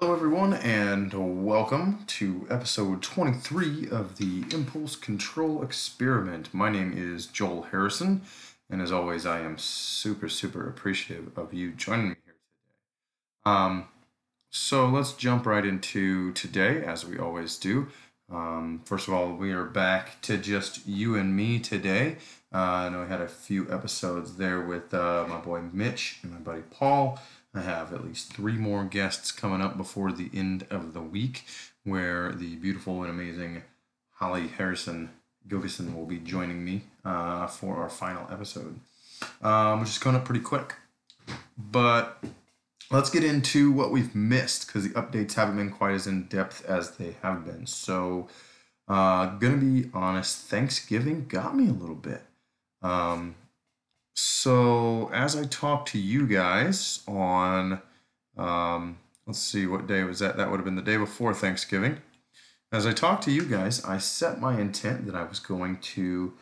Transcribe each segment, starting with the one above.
Hello, everyone, and welcome to episode 23 of the Impulse Control Experiment. My name is Joel Harrison, and as always, I am super, super appreciative of you joining me here today. Um, so let's jump right into today, as we always do. Um, first of all, we are back to just you and me today. Uh, I know we had a few episodes there with uh, my boy Mitch and my buddy Paul. I have at least three more guests coming up before the end of the week, where the beautiful and amazing Holly Harrison Gilgison will be joining me uh, for our final episode, um, which is coming up pretty quick. But let's get into what we've missed because the updates haven't been quite as in depth as they have been. So, uh, gonna be honest, Thanksgiving got me a little bit. Um, so as I talked to you guys on, um, let's see, what day was that? That would have been the day before Thanksgiving. As I talked to you guys, I set my intent that I was going to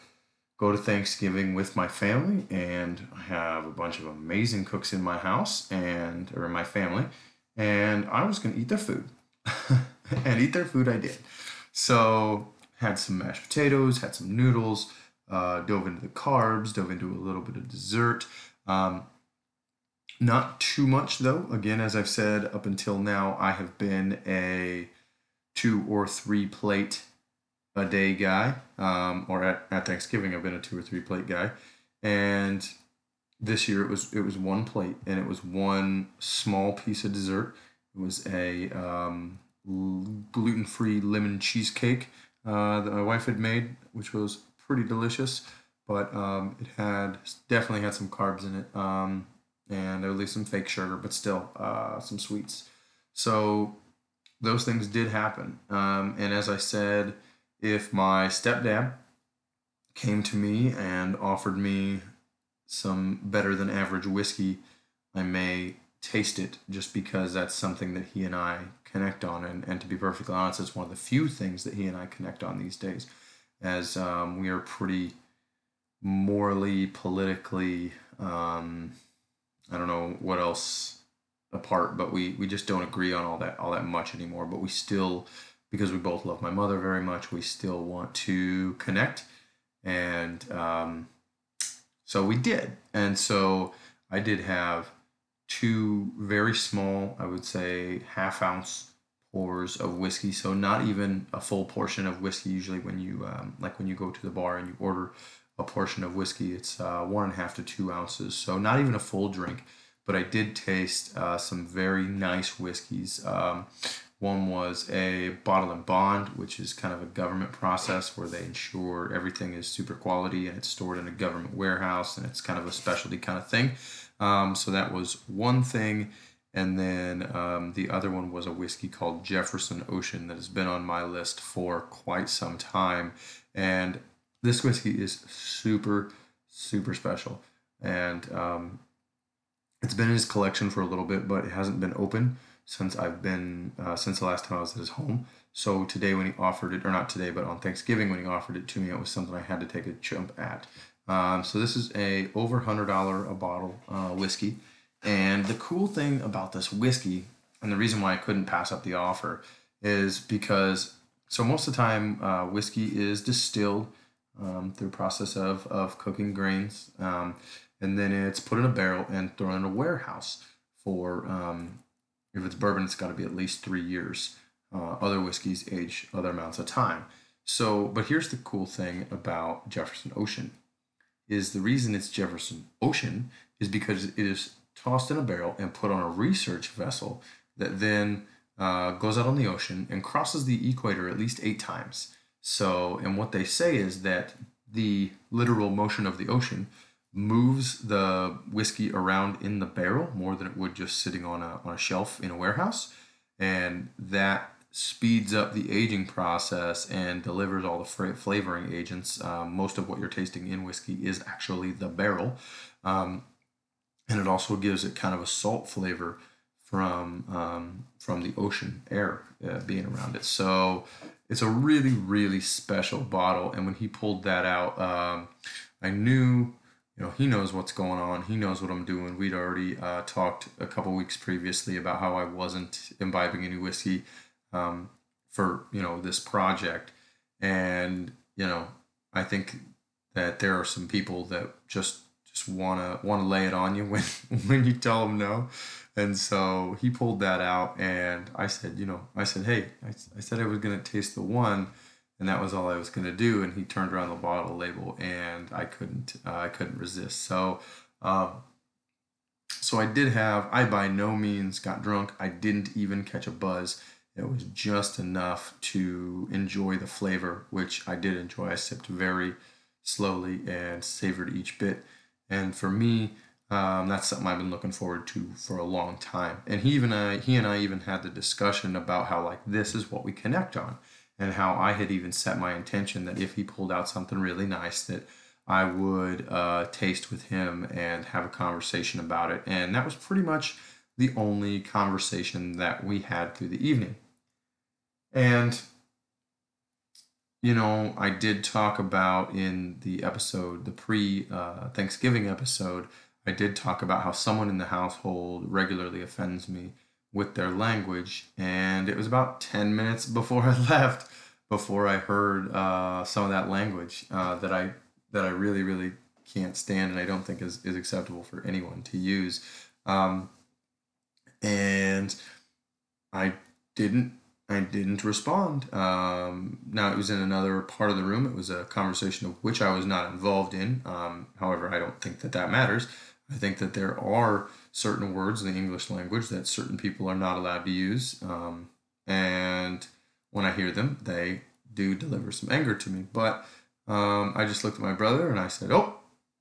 go to Thanksgiving with my family, and I have a bunch of amazing cooks in my house and or in my family, and I was going to eat their food, and eat their food I did. So had some mashed potatoes, had some noodles uh, dove into the carbs, dove into a little bit of dessert. Um, not too much though. Again, as I've said up until now, I have been a two or three plate a day guy. Um, or at, at Thanksgiving, I've been a two or three plate guy. And this year it was it was one plate and it was one small piece of dessert. It was a um, gluten free lemon cheesecake uh, that my wife had made, which was pretty delicious, but um, it had definitely had some carbs in it, um, and at least some fake sugar, but still uh, some sweets. So those things did happen. Um, and as I said, if my stepdad came to me and offered me some better than average whiskey, I may taste it just because that's something that he and I connect on. And, and to be perfectly honest, it's one of the few things that he and I connect on these days as um, we are pretty morally, politically, um, I don't know what else apart, but we, we just don't agree on all that all that much anymore. But we still, because we both love my mother very much, we still want to connect, and um, so we did. And so I did have two very small, I would say half ounce pours of whiskey. So not even a full portion of whiskey. Usually when you um, like when you go to the bar and you order a portion of whiskey, it's uh, one and a half to two ounces. So not even a full drink. But I did taste uh, some very nice whiskeys. Um, one was a bottled in bond, which is kind of a government process where they ensure everything is super quality and it's stored in a government warehouse and it's kind of a specialty kind of thing. Um, so that was one thing. And then um, the other one was a whiskey called Jefferson Ocean that has been on my list for quite some time. And this whiskey is super, super special. And um, it's been in his collection for a little bit, but it hasn't been open since I've been, uh, since the last time I was at his home. So today when he offered it, or not today, but on Thanksgiving when he offered it to me, it was something I had to take a jump at. Um, so this is a over $100 a bottle uh, whiskey. And the cool thing about this whiskey, and the reason why I couldn't pass up the offer, is because so most of the time uh, whiskey is distilled um, through process of, of cooking grains, um, and then it's put in a barrel and thrown in a warehouse for um, if it's bourbon, it's got to be at least three years. Uh, other whiskeys age other amounts of time. So, but here's the cool thing about Jefferson Ocean is the reason it's Jefferson Ocean is because it is tossed in a barrel and put on a research vessel that then uh, goes out on the ocean and crosses the equator at least eight times. So, and what they say is that the literal motion of the ocean moves the whiskey around in the barrel more than it would just sitting on a, on a shelf in a warehouse. And that speeds up the aging process and delivers all the flavoring agents. Um, most of what you're tasting in whiskey is actually the barrel. Um, and it also gives it kind of a salt flavor from um, from the ocean air uh, being around it. So it's a really really special bottle. And when he pulled that out, um, I knew you know, he knows what's going on. He knows what I'm doing. We'd already uh, talked a couple weeks previously about how I wasn't imbibing any whiskey um, for you know this project, and you know, I think that there are some people that just just wanna wanna lay it on you when when you tell them no, and so he pulled that out, and I said, you know, I said, hey, I, I said I was gonna taste the one and that was all I was to do. And he turned around the bottle label, and I couldn't, uh, I couldn't resist. So, um, so I did have. I by no means got drunk. I didn't even catch a buzz. It was just enough to enjoy the flavor, which I did enjoy. I sipped very slowly and savored each bit. And for me, um, that's something I've been looking forward to for a long time. And he even I, he and I even had the discussion about how like this is what we connect on and how I had even set my intention that if he pulled out something really nice, that I would uh, taste with him and have a conversation about it. And that was pretty much the only conversation that we had through the evening. And, you know, I did talk about in the episode, the pre uh, Thanksgiving episode, I did talk about how someone in the household regularly offends me with their language. And it was about 10 minutes before I left before I heard uh, some of that language uh, that I that I really really can't stand and I don't think is, is acceptable for anyone to use. Um, and I didn't I didn't respond. Um, now it was in another part of the room. It was a conversation of which I was not involved in. Um, however, I don't think that that matters. I think that there are certain words in the English language that certain people are not allowed to use. Um, and when I hear them, they do deliver some anger to me. But um, I just looked at my brother and I said, Oh,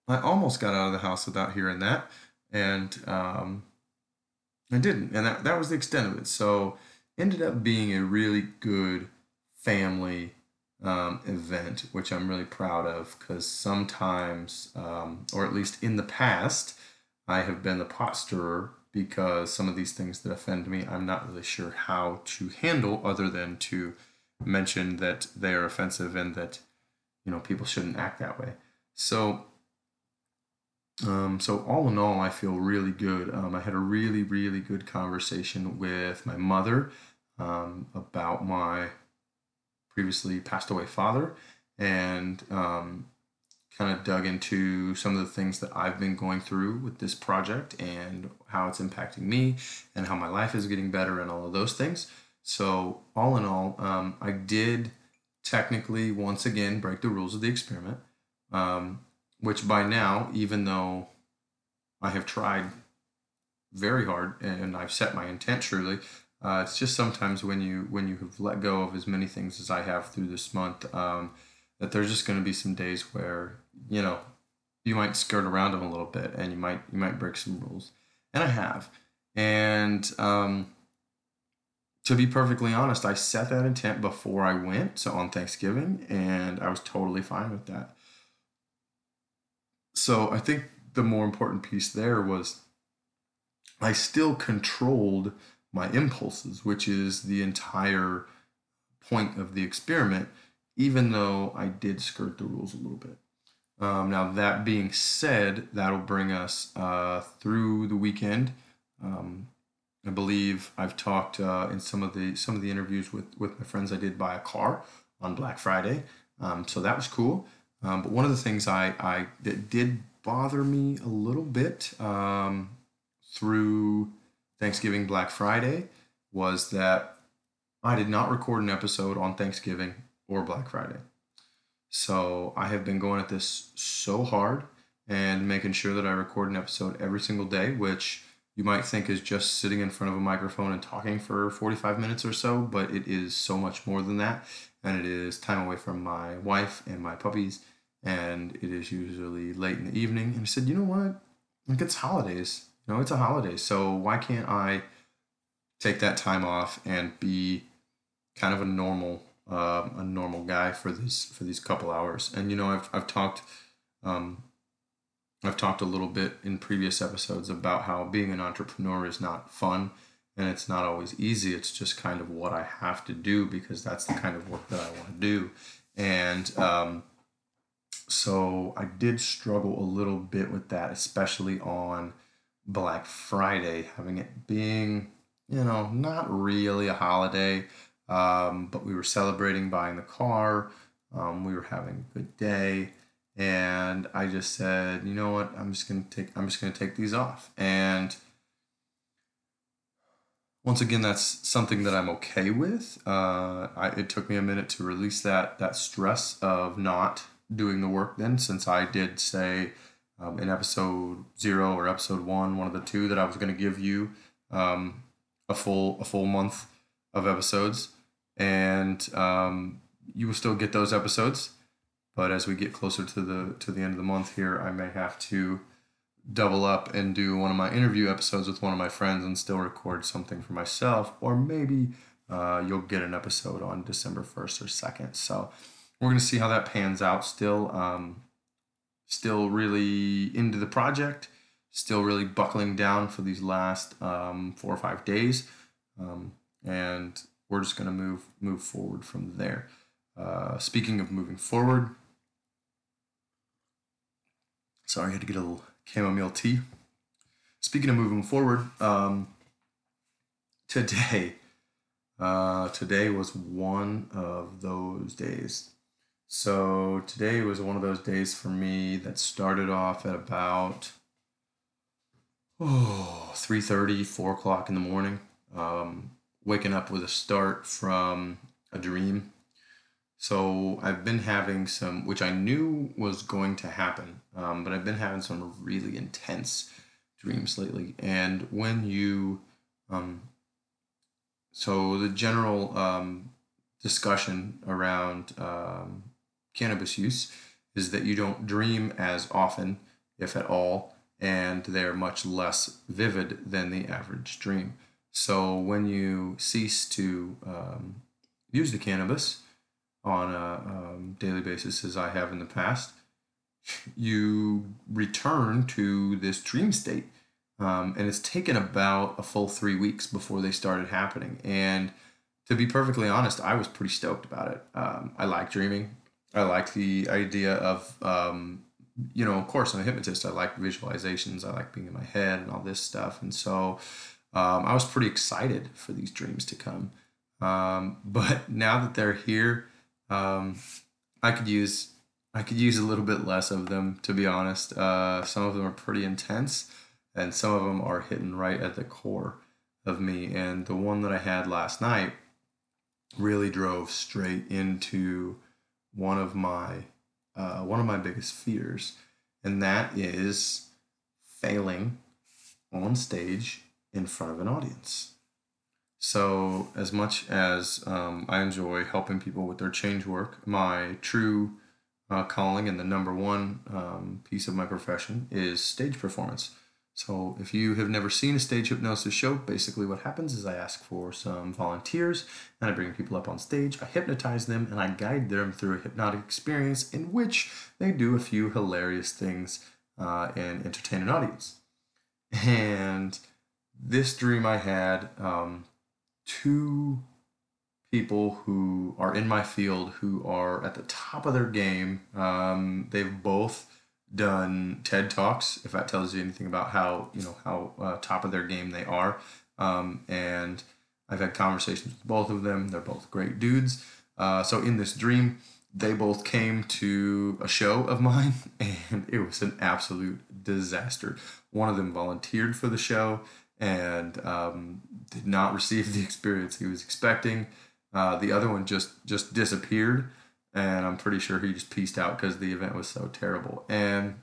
I almost got out of the house without hearing that. And um, I didn't. And that, that was the extent of it. So ended up being a really good family um, event, which I'm really proud of because sometimes, um, or at least in the past, I have been the pot stirrer because some of these things that offend me, I'm not really sure how to handle other than to mention that they are offensive and that you know people shouldn't act that way. So um, so all in all, I feel really good. Um, I had a really really good conversation with my mother um, about my previously passed away father and um, kind of dug into some of the things that I've been going through with this project and how it's impacting me and how my life is getting better and all of those things. So, all in all, um, I did technically once again break the rules of the experiment, um, which by now, even though I have tried very hard and I've set my intent truly, uh, it's just sometimes when you when you have let go of as many things as I have through this month, um, that there's just going to be some days where you know you might skirt around them a little bit and you might you might break some rules, and I have, and um, to be perfectly honest, I set that intent before I went, so on Thanksgiving, and I was totally fine with that. So I think the more important piece there was I still controlled my impulses, which is the entire point of the experiment, even though I did skirt the rules a little bit. Um, now, that being said, that'll bring us uh, through the weekend. Um, I believe I've talked uh, in some of the some of the interviews with with my friends. I did buy a car on Black Friday, um, so that was cool. Um, but one of the things I I that did bother me a little bit um, through Thanksgiving Black Friday was that I did not record an episode on Thanksgiving or Black Friday. So I have been going at this so hard and making sure that I record an episode every single day, which you might think is just sitting in front of a microphone and talking for 45 minutes or so, but it is so much more than that. And it is time away from my wife and my puppies. And it is usually late in the evening. And I said, you know what? Like it's holidays. You know, it's a holiday. So why can't I take that time off and be kind of a normal uh, a normal guy for these for these couple hours? And you know, I've I've talked um, I've talked a little bit in previous episodes about how being an entrepreneur is not fun and it's not always easy. It's just kind of what I have to do because that's the kind of work that I want to do. And um, so I did struggle a little bit with that, especially on Black Friday, having it being, you know, not really a holiday, um, but we were celebrating buying the car. Um, we were having a good day, and I just said, you know what, I'm just gonna take, I'm just gonna take these off, and once again, that's something that I'm okay with. Uh, I, it took me a minute to release that that stress of not doing the work then, since I did say um, in episode zero or episode one, one of the two, that I was going to give you um, a full a full month of episodes, and um, you will still get those episodes. But as we get closer to the to the end of the month here, I may have to double up and do one of my interview episodes with one of my friends and still record something for myself, or maybe uh, you'll get an episode on December first or second. So we're gonna see how that pans out. Still, um, still really into the project. Still really buckling down for these last um, four or five days, um, and we're just gonna move move forward from there. Uh, speaking of moving forward, sorry, I had to get a little chamomile tea. Speaking of moving forward, um, today, uh, today was one of those days. So today was one of those days for me that started off at about oh 3.30 4 o'clock in the morning. Um, waking up with a start from a dream. So i've been having some which i knew was going to happen um, but i've been having some really intense dreams lately. And when you um, so the general um, discussion around um, cannabis use is that you don't dream as often, if at all, and they're much less vivid than the average dream. So when you cease to um, use the cannabis on a um, daily basis, as I have in the past, you return to this dream state. Um, and it's taken about a full three weeks before they started happening. And to be perfectly honest, I was pretty stoked about it. Um, I like dreaming. I like the idea of, um, you know, of course, I'm a hypnotist. I like visualizations. I like being in my head and all this stuff. And so um, I was pretty excited for these dreams to come. Um, but now that they're here, um, I could use I could use a little bit less of them. To be honest, uh, some of them are pretty intense, and some of them are hitting right at the core of me. And the one that I had last night really drove straight into one of my uh, one of my biggest fears, and that is failing on stage in front of an audience. So, as much as um, I enjoy helping people with their change work, my true uh, calling and the number one um, piece of my profession is stage performance. So, if you have never seen a stage hypnosis show, basically what happens is I ask for some volunteers and I bring people up on stage, I hypnotize them, and I guide them through a hypnotic experience in which they do a few hilarious things uh, and entertain an audience. And this dream I had um, two people who are in my field who are at the top of their game. Um, they've both done TED Talks, if that tells you anything about how you know how uh, top of their game they are. Um, and I've had conversations with both of them. They're both great dudes. Uh, so in this dream, they both came to a show of mine, and it was an absolute disaster. One of them volunteered for the show and um, did not receive the experience he was expecting. Uh, the other one just just disappeared and I'm pretty sure he just pieced out because the event was so terrible. And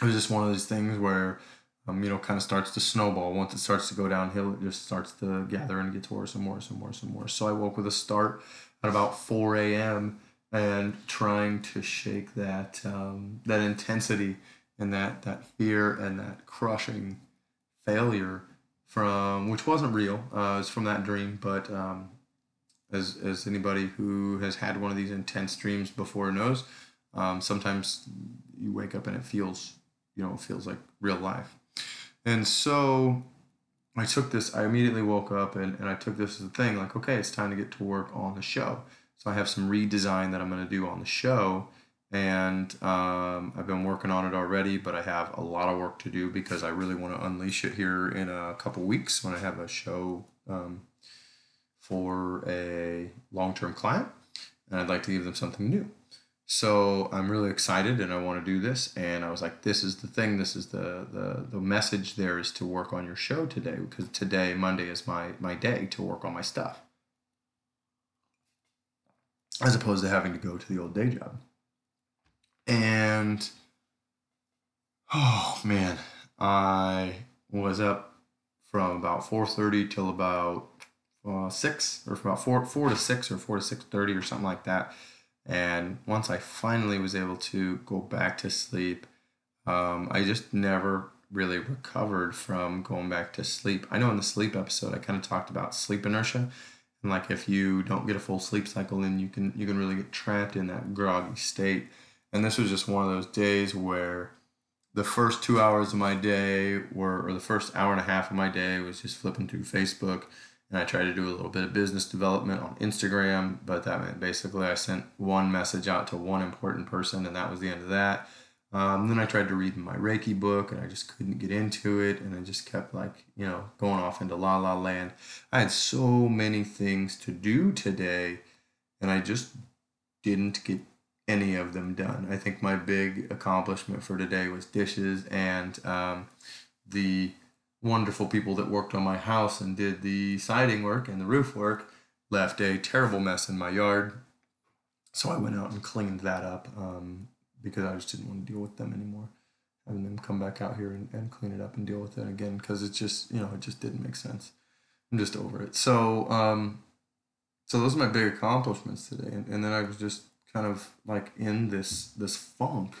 it was just one of those things where, um, you know, kind of starts to snowball. Once it starts to go downhill, it just starts to gather and gets worse and worse and worse and worse. So I woke with a start at about 4 a.m. and trying to shake that um, that intensity and that that fear and that crushing failure from which wasn't real. Uh, it was from that dream, but um, as as anybody who has had one of these intense dreams before knows, um, sometimes you wake up and it feels, you know, it feels like real life. And so I took this, I immediately woke up and, and I took this as a thing like, okay, it's time to get to work on the show. So I have some redesign that I'm going to do on the show. and um, I've been working on it already, but I have a lot of work to do because I really want to unleash it here in a couple weeks when I have a show um, for a long term client, and I'd like to give them something new. So I'm really excited and I want to do this. And I was like, this is the thing. This is the the the message. There is to work on your show today because today Monday is my my day to work on my stuff, as opposed to having to go to the old day job. And oh man, I was up from about four thirty till about uh, six, or from about four four to six, or four to six thirty, or something like that and once I finally was able to go back to sleep, um, I just never really recovered from going back to sleep. I know in the sleep episode I kind of talked about sleep inertia, and like if you don't get a full sleep cycle, then you can you can really get trapped in that groggy state. And this was just one of those days where the first two hours of my day were, or the first hour and a half of my day was just flipping through Facebook and I tried to do a little bit of business development on Instagram, but that meant basically I sent one message out to one important person, and that was the end of that. Um, then I tried to read my Reiki book, and I just couldn't get into it, and I just kept like you know going off into la la land. I had so many things to do today, and I just didn't get any of them done. I think my big accomplishment for today was dishes and um, the wonderful people that worked on my house and did the siding work and the roof work left a terrible mess in my yard. So I went out and cleaned that up um, because I just didn't want to deal with them anymore. Having them come back out here and, and clean it up and deal with it again because it just, you know, it just didn't make sense. I'm just over it. So, um, so those are my big accomplishments today. And, and then I was just kind of like in this, this funk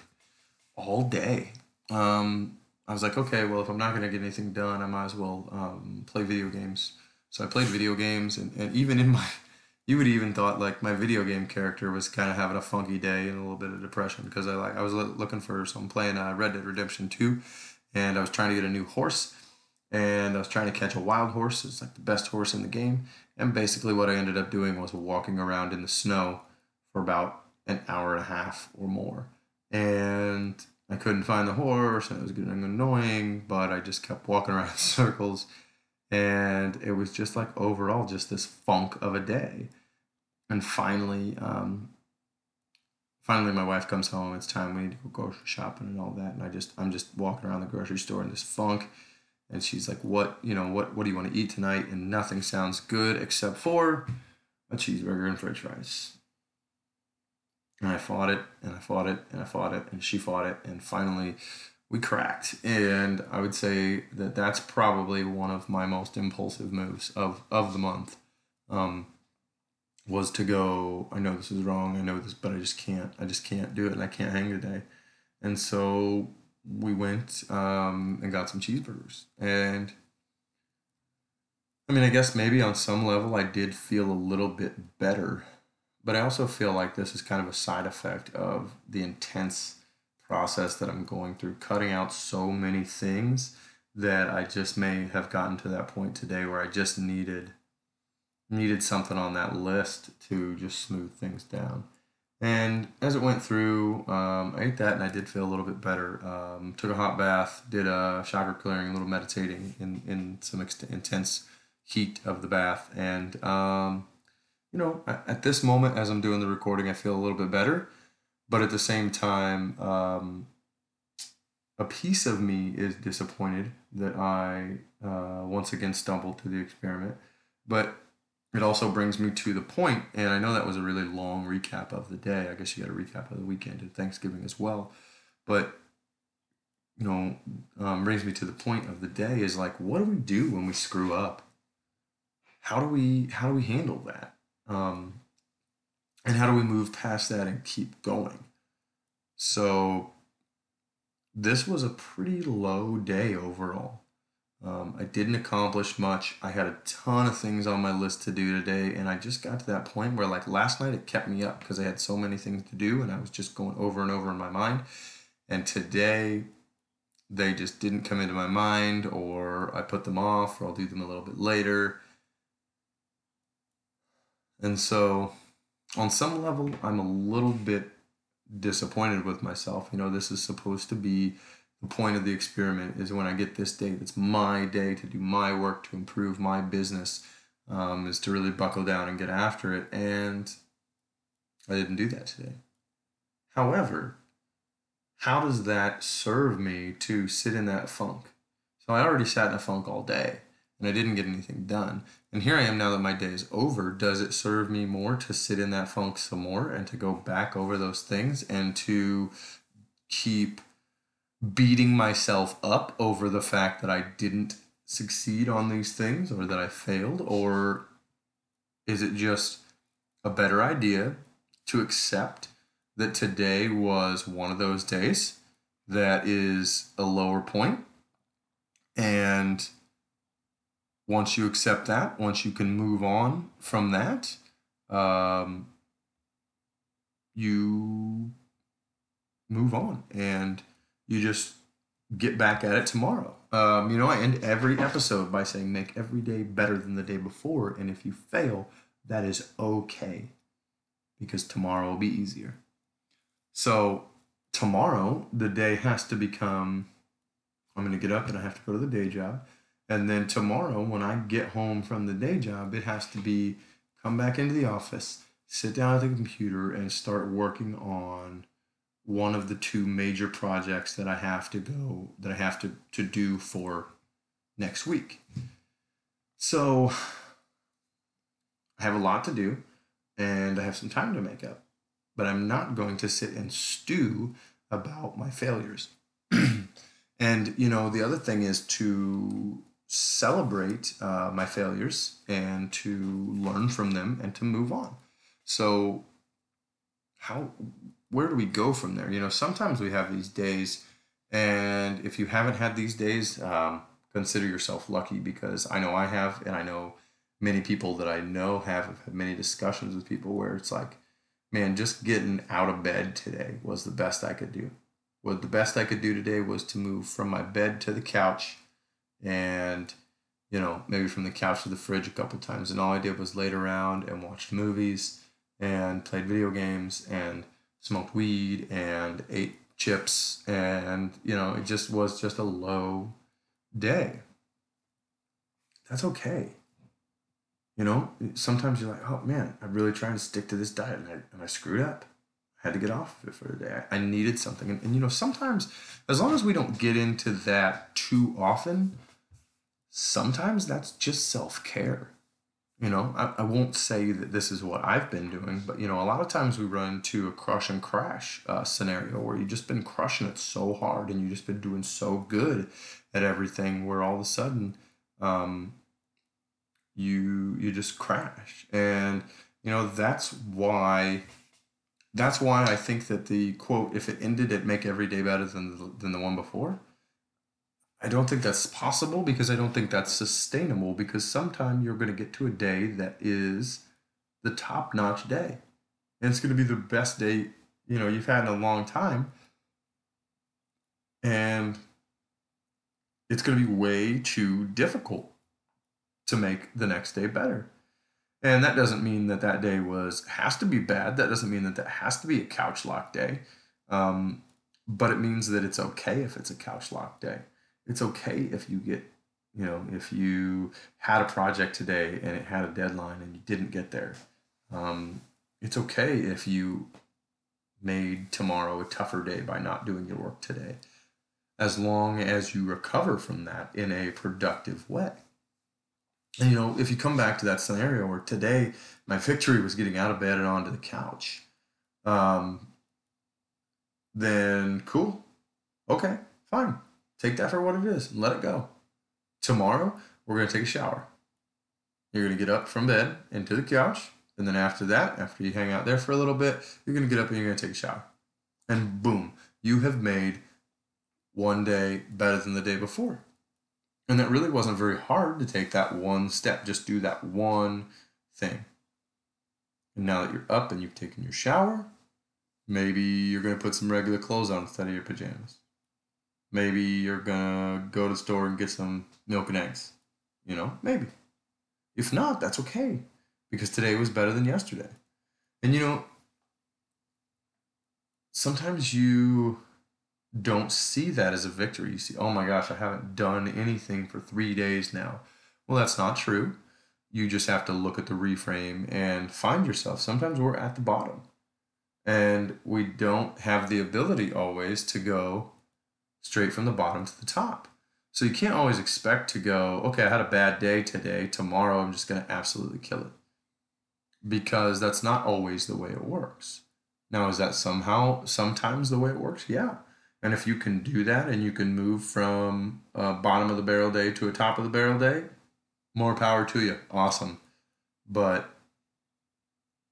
all day. Um, I was like, okay, well, if I'm not going to get anything done, I might as well um, play video games. So I played video games, and, and even in my, you would even thought like my video game character was kind of having a funky day and a little bit of depression because I like I was looking for some playing uh, Red Dead Redemption two, and I was trying to get a new horse, and I was trying to catch a wild horse. It's like the best horse in the game, and basically what I ended up doing was walking around in the snow for about an hour and a half or more, and I couldn't find the horse and it was getting annoying, but I just kept walking around in circles. And it was just like overall just this funk of a day. And finally, um, finally my wife comes home. It's time we need to go grocery shopping and all that. And I just I'm just walking around the grocery store in this funk. And she's like, What, you know, what what do you want to eat tonight? And nothing sounds good except for a cheeseburger and french fries. And I fought it and I fought it and I fought it and she fought it and finally we cracked. And I would say that that's probably one of my most impulsive moves of, of the month. Um, was to go, I know this is wrong, I know this, but I just can't, I just can't do it and I can't hang today. And so we went um, and got some cheeseburgers. And I mean, I guess maybe on some level I did feel a little bit better but I also feel like this is kind of a side effect of the intense process that I'm going through, cutting out so many things that I just may have gotten to that point today where I just needed needed something on that list to just smooth things down. And as it went through, um, I ate that and I did feel a little bit better. Um, took a hot bath, did a chakra clearing, a little meditating in, in some ex- intense heat of the bath, and um, you know, at this moment, as I'm doing the recording, I feel a little bit better. But at the same time, um, a piece of me is disappointed that I uh, once again stumbled to the experiment. But it also brings me to the point, and I know that was a really long recap of the day. I guess you got a recap of the weekend and Thanksgiving as well. But you know, um, brings me to the point of the day is like, what do we do when we screw up? How do we how do we handle that? Um, and how do we move past that and keep going? So, this was a pretty low day overall. Um, I didn't accomplish much. I had a ton of things on my list to do today, and I just got to that point where, like last night, it kept me up because I had so many things to do, and I was just going over and over in my mind. And today, they just didn't come into my mind, or I put them off, or I'll do them a little bit later. And so, on some level, I'm a little bit disappointed with myself. You know, this is supposed to be the point of the experiment is when I get this day, it's my day to do my work to improve my business, um, is to really buckle down and get after it. And I didn't do that today. However, how does that serve me to sit in that funk? So I already sat in a funk all day and I didn't get anything done. And here I am now that my day is over. Does it serve me more to sit in that funk some more and to go back over those things and to keep beating myself up over the fact that I didn't succeed on these things or that I failed? Or is it just a better idea to accept that today was one of those days that is a lower point and once you accept that, once you can move on from that, um, you move on and you just get back at it tomorrow. Um, you know, I end every episode by saying make every day better than the day before. And if you fail, that is okay because tomorrow will be easier. So, tomorrow, the day has to become I'm going to get up and I have to go to the day job. And then tomorrow, when I get home from the day job, it has to be come back into the office, sit down at the computer, and start working on one of the two major projects that I have to go, that I have to, to do for next week. So I have a lot to do and I have some time to make up, but I'm not going to sit and stew about my failures. and, you know, the other thing is to celebrate uh, my failures and to learn from them and to move on. So, how, where do we go from there? You know, sometimes we have these days, and if you haven't had these days, um, consider yourself lucky because I know I have, and I know many people that I know have, have had many discussions with people where it's like, man, just getting out of bed today was the best I could do. What the best I could do today was to move from my bed to the couch and you know maybe from the couch to the fridge a couple times. And all i did was laid around and watched movies and played video games and smoked weed and ate chips. And you know it just was just a low day. That's okay. You know sometimes you're like oh man i'm really trying to stick to this diet. And i, and I screwed up. I had to get off of it for a day. I, I needed something. And, and you know sometimes as long as we don't get into that too often sometimes that's just self care. You know, I, I won't say that this is what I've been doing, but you know, a lot of times we run into a crush and crash uh, scenario where you've just been crushing it so hard and you've just been doing so good at everything where all of a sudden um, you you just crash and you know that's why that's why I think that the quote if it ended it make every day better than the, than the one before I don't think that's possible because I don't think that's sustainable because sometime you're going to get to a day that is the top notch day. And it's going to be the best day, you know, you've had in a long time. And it's going to be way too difficult to make the next day better. And that doesn't mean that that day was has to be bad. That doesn't mean that that has to be a couch lock day. Um, but it means that it's okay if it's a couch lock day it's okay if you get you know if you had a project today and it had a deadline and you didn't get there. Um, it's okay if you made tomorrow a tougher day by not doing your work today. As long as you recover from that in a productive way. And you know if you come back to that scenario where today my victory was getting out of bed and onto the couch um, then cool. Okay fine Take that for what it is and let it go. Tomorrow, we're going to take a shower. You're going to get up from bed into the couch. And then after that, after you hang out there for a little bit, you're going to get up and you're going to take a shower. And boom, you have made one day better than the day before. And that really wasn't very hard to take that one step, just do that one thing. And now that you're up and you've taken your shower, maybe you're going to put some regular clothes on instead of your pajamas maybe you're gonna go to the store and get some milk and eggs. You know, maybe. If not, that's okay because today was better than yesterday. And you know, sometimes you don't see that as a victory. You see, oh my gosh, I haven't done anything for three days now. Well, that's not true. You just have to look at the reframe and find yourself. Sometimes we're at the bottom and we don't have the ability always to go straight from the bottom to the top. So you can't always expect to go, okay, I had a bad day today. Tomorrow I'm just going to absolutely kill it. Because that's not always the way it works. Now, is that somehow, sometimes the way it works? Yeah. And if you can do that and you can move from a bottom of the barrel day to a top of the barrel day, more power to you. Awesome. But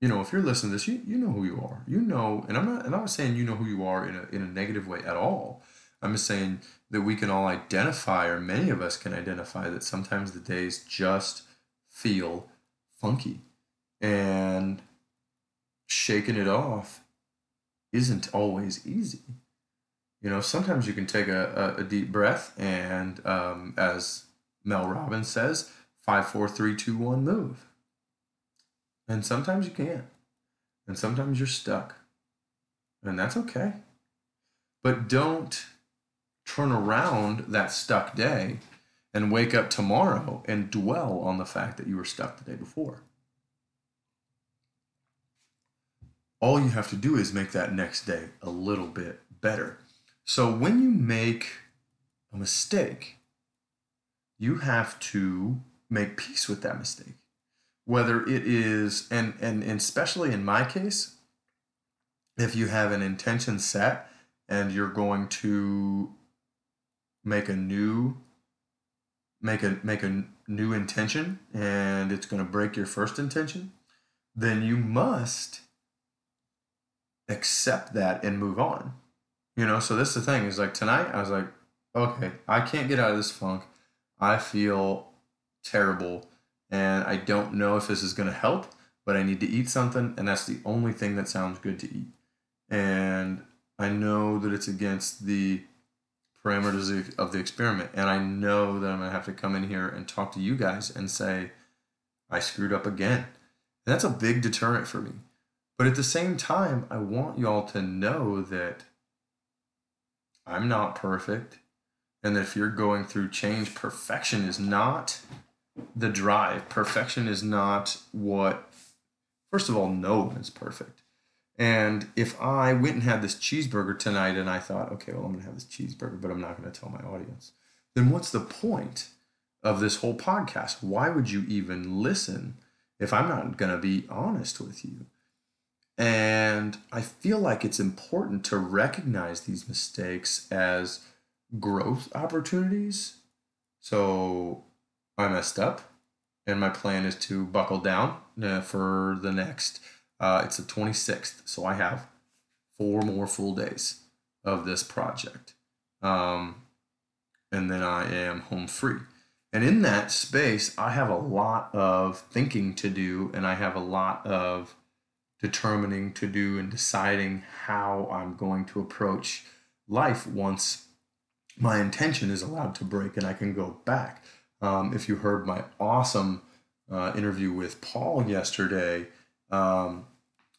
you know, if you're listening to this, you, you know who you are. You know, and I'm not and I'm not saying you know who you are in a in a negative way at all. I'm just saying that we can all identify, or many of us can identify, that sometimes the days just feel funky. And shaking it off isn't always easy. You know, sometimes you can take a, a, a deep breath and, um, as Mel Robbins says, five, four, three, two, one, move. And sometimes you can't. And sometimes you're stuck. And that's okay. But don't turn around that stuck day and wake up tomorrow and dwell on the fact that you were stuck the day before. All you have to do is make that next day a little bit better. So when you make a mistake, you have to make peace with that mistake. Whether it is, and, and, and especially in my case, if you have an intention set and you're going to make a new make a make a new intention and it's going to break your first intention then you must accept that and move on. You know so this is the thing is like tonight i was like okay i can't get out of this funk. I feel terrible and i don't know if this is going to help but i need to eat something and that's the only thing that sounds good to eat. And i know that it's against the parameters of the experiment. And I know that I'm going to have to come in here and talk to you guys and say, I screwed up again. And that's a big deterrent for me. But at the same time, I want y'all to know that I'm not perfect. And that if you're going through change, perfection is not the drive. Perfection is not what, first of all, no one is perfect. And if I went and had this cheeseburger tonight and I thought, okay, well, I'm going to have this cheeseburger, but I'm not going to tell my audience, then what's the point of this whole podcast? Why would you even listen if I'm not going to be honest with you? And I feel like it's important to recognize these mistakes as growth opportunities. So I messed up, and my plan is to buckle down uh, for the next uh, it's the 26th, so I have four more full days of this project. Um, and then I am home free. And in that space, I have a lot of thinking to do, and I have a lot of determining to do and deciding how I'm going to approach life once my intention is allowed to break and I can go back. Um, if you heard my awesome uh, interview with Paul yesterday, um,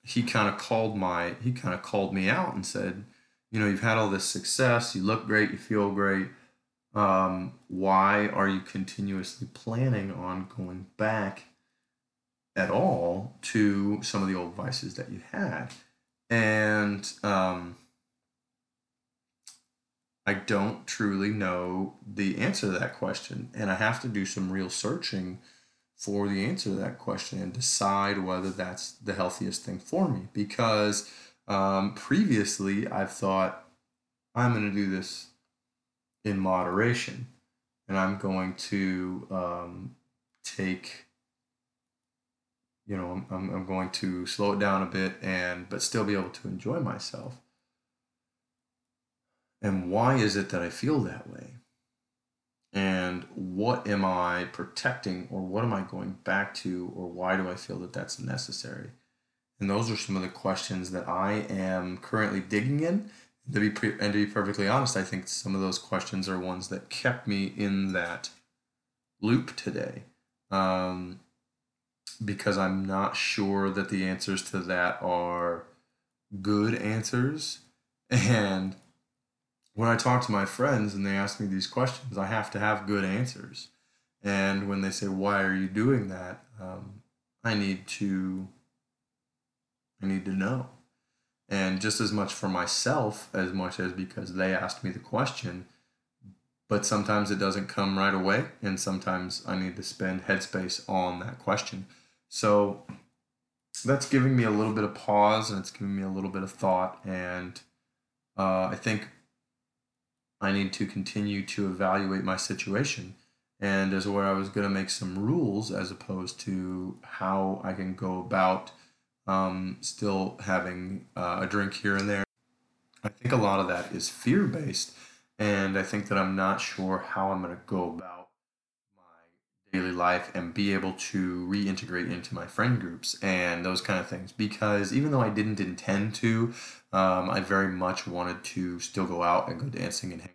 he kind of called my he kind of called me out and said, you know, you've had all this success, you look great, you feel great. Um, why are you continuously planning on going back at all to some of the old vices that you had? And um, I don't truly know the answer to that question, and I have to do some real searching for the answer to that question and decide whether that's the healthiest thing for me. Because um, previously I've thought, I'm going to do this in moderation and I'm going to um, take you know I'm, I'm going to slow it down a bit and but still be able to enjoy myself and why is it that i feel that way and what am I protecting or what am I going back to or why do I feel that that's necessary? And those are some of the questions that I am currently digging in. To be pre- and to be perfectly honest, I think some of those questions are ones that kept me in that loop today. Um, because I'm not sure that the answers to that are good answers. And when I talk to my friends and they ask me these questions, I have to have good answers. And when they say, "Why are you doing that?" Um, I need to. I need to know, and just as much for myself as much as because they asked me the question. But sometimes it doesn't come right away, and sometimes I need to spend headspace on that question. So that's giving me a little bit of pause, and it's giving me a little bit of thought, and uh, I think I need to continue to evaluate my situation and as where I was going to make some rules as opposed to how I can go about um, still having uh, a drink here and there. I think a lot of that is fear based, and I think that I'm not sure how I'm going to go about daily life and be able to reintegrate into my friend groups and those kind of things. Because even though I didn't intend to, um, I very much wanted to still go out and go dancing and hang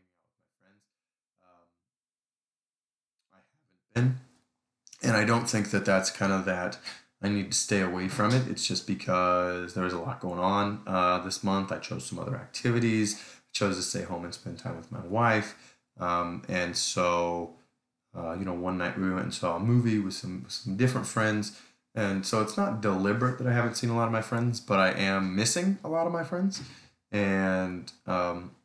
in. And I don't think that that's kind of that I need to stay away from it. It's just because there was a lot going on uh, this month. I chose some other activities. I chose to stay home and spend time with my wife. Um, and so, uh, you know, one night we went and saw a movie with some some different friends. And so it's not deliberate that I haven't seen a lot of my friends, but I am missing a lot of my friends. And um,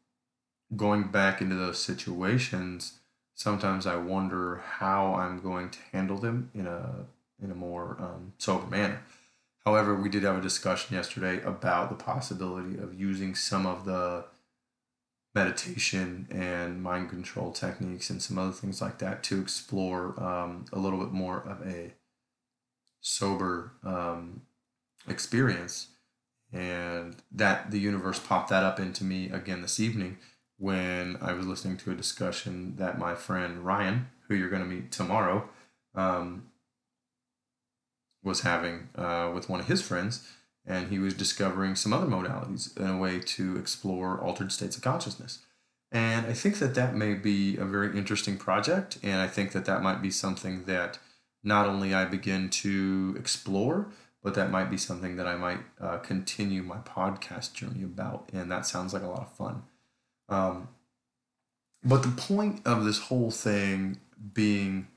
going back into those situations, sometimes I wonder how I'm going to handle them in a in a more um, sober manner. However, we did have a discussion yesterday about the possibility of using some of the meditation and mind control techniques and some other things like that to explore um, a little bit more of a sober um, experience. And that the universe popped that up into me again this evening when I was listening to a discussion that my friend Ryan, who you're going to meet tomorrow, um, was having uh, with one of his friends. And he was discovering some other modalities in a way to explore altered states of consciousness. And I think that that may be a very interesting project. And I think that that might be something that not only I begin to explore, but that might be something that I might uh, continue my podcast journey about. And that sounds like a lot of fun. Um, but the point of this whole thing being,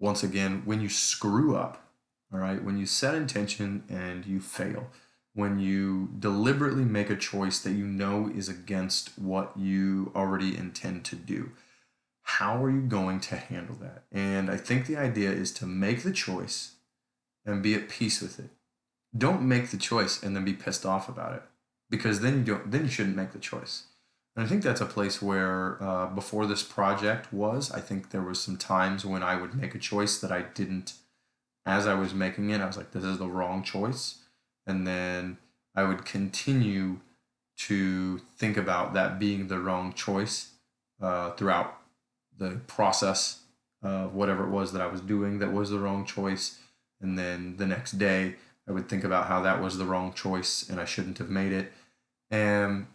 once again, when you screw up, all right, when you set intention and you fail, when you deliberately make a choice that you know is against what you already intend to do, how are you going to handle that? And I think the idea is to make the choice and be at peace with it. Don't make the choice and then be pissed off about it because then you don't then you shouldn't make the choice. And I think that's a place where, uh, before this project was, I think there was some times when I would make a choice that I didn't, as I was making it, I was like, this is the wrong choice. And then I would continue to think about that being the wrong choice uh, throughout the process of whatever it was that I was doing that was the wrong choice. And then the next day, I would think about how that was the wrong choice and I shouldn't have made it. And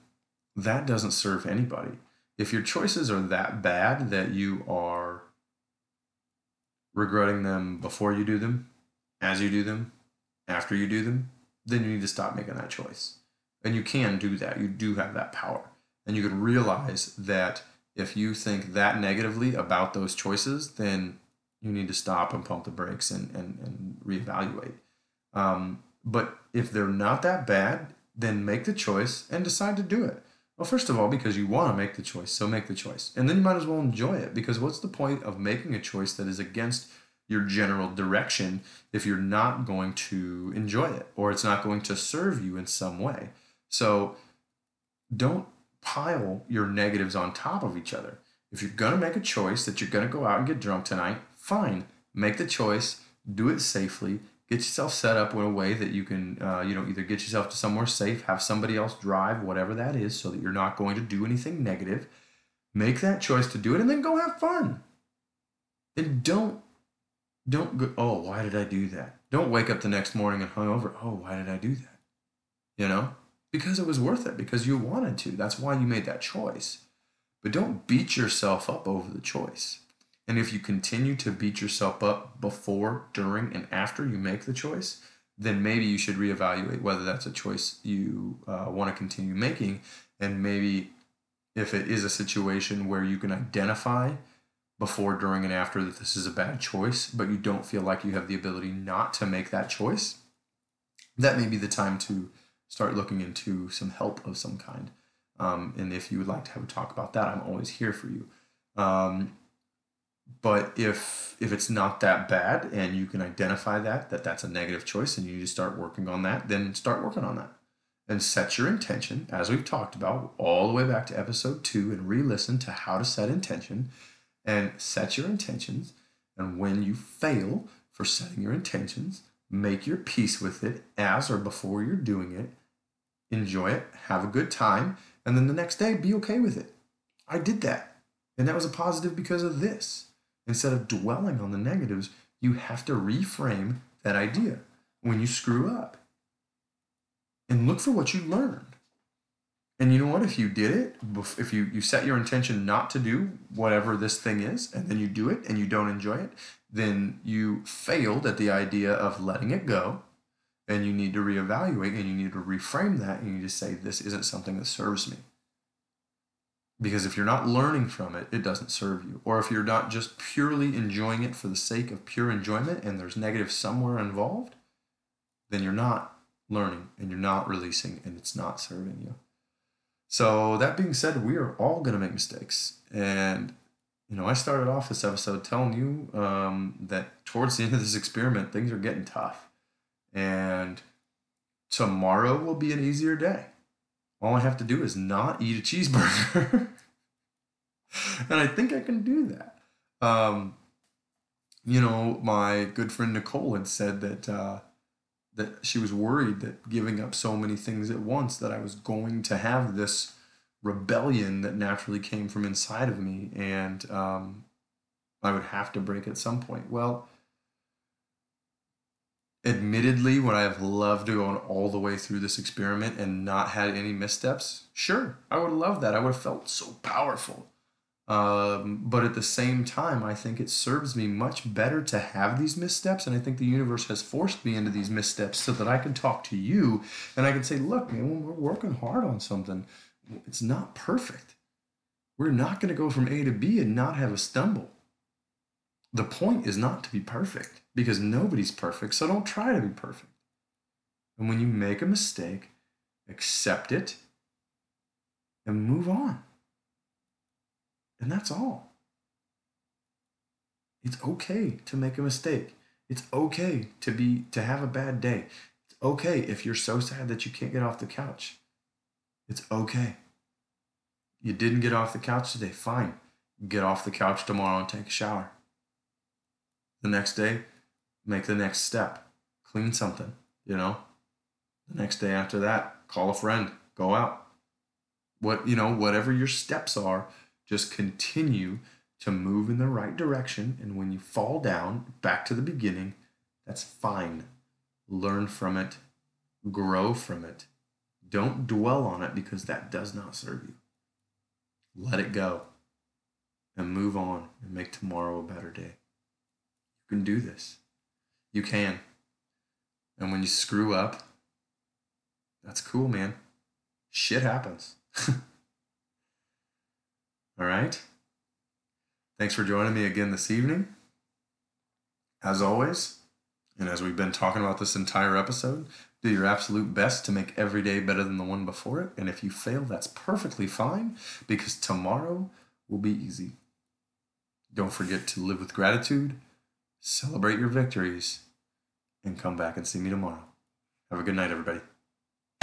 that doesn't serve anybody. If your choices are that bad that you are regretting them before you do them, as you do them, after you do them, then you need to stop making that choice. And you can do that. You do have that power. And you can realize that if you think that negatively about those choices, then you need to stop and pump the brakes and, and, and reevaluate. Um, but if they're not that bad, then make the choice and decide to do it. Well, first of all, because you want to make the choice, so make the choice. And then you might as well enjoy it because what's the point of making a choice that is against your general direction if you're not going to enjoy it or it's not going to serve you in some way? So don't pile your negatives on top of each other. If you're going to make a choice that you're going to go out and get drunk tonight, fine. Make the choice, do it safely, get yourself set up in a way that you can uh, you know either get yourself to somewhere safe have somebody else drive whatever that is so that you're not going to do anything negative. Make that choice to do it and then go have fun. And don't don't go oh why did i do that? Don't wake up the next morning and hungover oh why did i do that? You know? Because it was worth it because you wanted to. That's why you made that choice. But don't beat yourself up over the choice and if you continue to beat yourself up before, during, and after you make the choice, then maybe you should reevaluate whether that's a choice you uh, want to continue making. And maybe if it is a situation where you can identify before, during, and after that this is a bad choice, but you don't feel like you have the ability not to make that choice, that may be the time to start looking into some help of some kind. Um, and if you would like to have a talk about that, I'm always here for you. Um, but if if it's not that bad and you can identify that that that's a negative choice and you need to start working on that, then start working on that. And set your intention as we've talked about all the way back to episode two and re-listen to how to set intention. And set your intentions and when you fail for setting your intentions make your peace with it as or before you're doing it. Enjoy it have a good time and then the next day be okay with it. I did that and that was a positive because of this instead of dwelling on the negatives you have to reframe that idea. When you screw up and look for what you learned. And you know what? If you did it if you you set your intention not to do whatever this thing is and then you do it and you don't enjoy it then you failed at the idea of letting it go and you need to reevaluate and you need to reframe that and you just say this isn't something that serves me because if you're not learning from it it doesn't serve you or if you're not just purely enjoying it for the sake of pure enjoyment and there's negative somewhere involved then you're not learning and you're not releasing and it's not serving you so that being said we are all going to make mistakes and you know, I started off this episode telling you um, that towards the end of this experiment, things are getting tough. And tomorrow will be an easier day. All I have to do is not eat a cheeseburger. and I think I can do that. Um, you know, my good friend Nicole had said that uh, that she was worried that giving up so many things at once that I was going to have this rebellion that naturally came from inside of me, and um, I would have to break at some point. Well, admittedly, would I have loved to go all the way through this experiment and not had any missteps? Sure, I would love that. I would have felt so powerful. Um, but at the same time, I think it serves me much better to have these missteps. And I think the universe has forced me into these missteps so that I can talk to you and I can say, look, man, when we're working hard on something, it's not perfect. We're not going to go from A to B and not have a stumble. The point is not to be perfect because nobody's perfect, so don't try to be perfect. And when you make a mistake, accept it and move on. And that's all. It's okay to make a mistake. It's okay to be to have a bad day. It's okay if you're so sad that you can't get off the couch. It's okay. You didn't get off the couch today. Fine. Get off the couch tomorrow and take a shower. The next day, make the next step. Clean something, you know? The next day after that, call a friend. Go out. What, you know, whatever your steps are, just continue to move in the right direction. And when you fall down, back to the beginning, that's fine. Learn from it, grow from it, don't dwell on it because that does not serve you. Let it go and move on and make tomorrow a better day. You can do this. You can. And when you screw up, that's cool, man. Shit happens. All right? Thanks for joining me again this evening. As always, and as we've been talking about this entire episode, do your absolute best to make every day better than the one before it. And if you fail, that's perfectly fine because tomorrow will be easy. Don't forget to live with gratitude, celebrate your victories, and come back and see me tomorrow. Have a good night, everybody.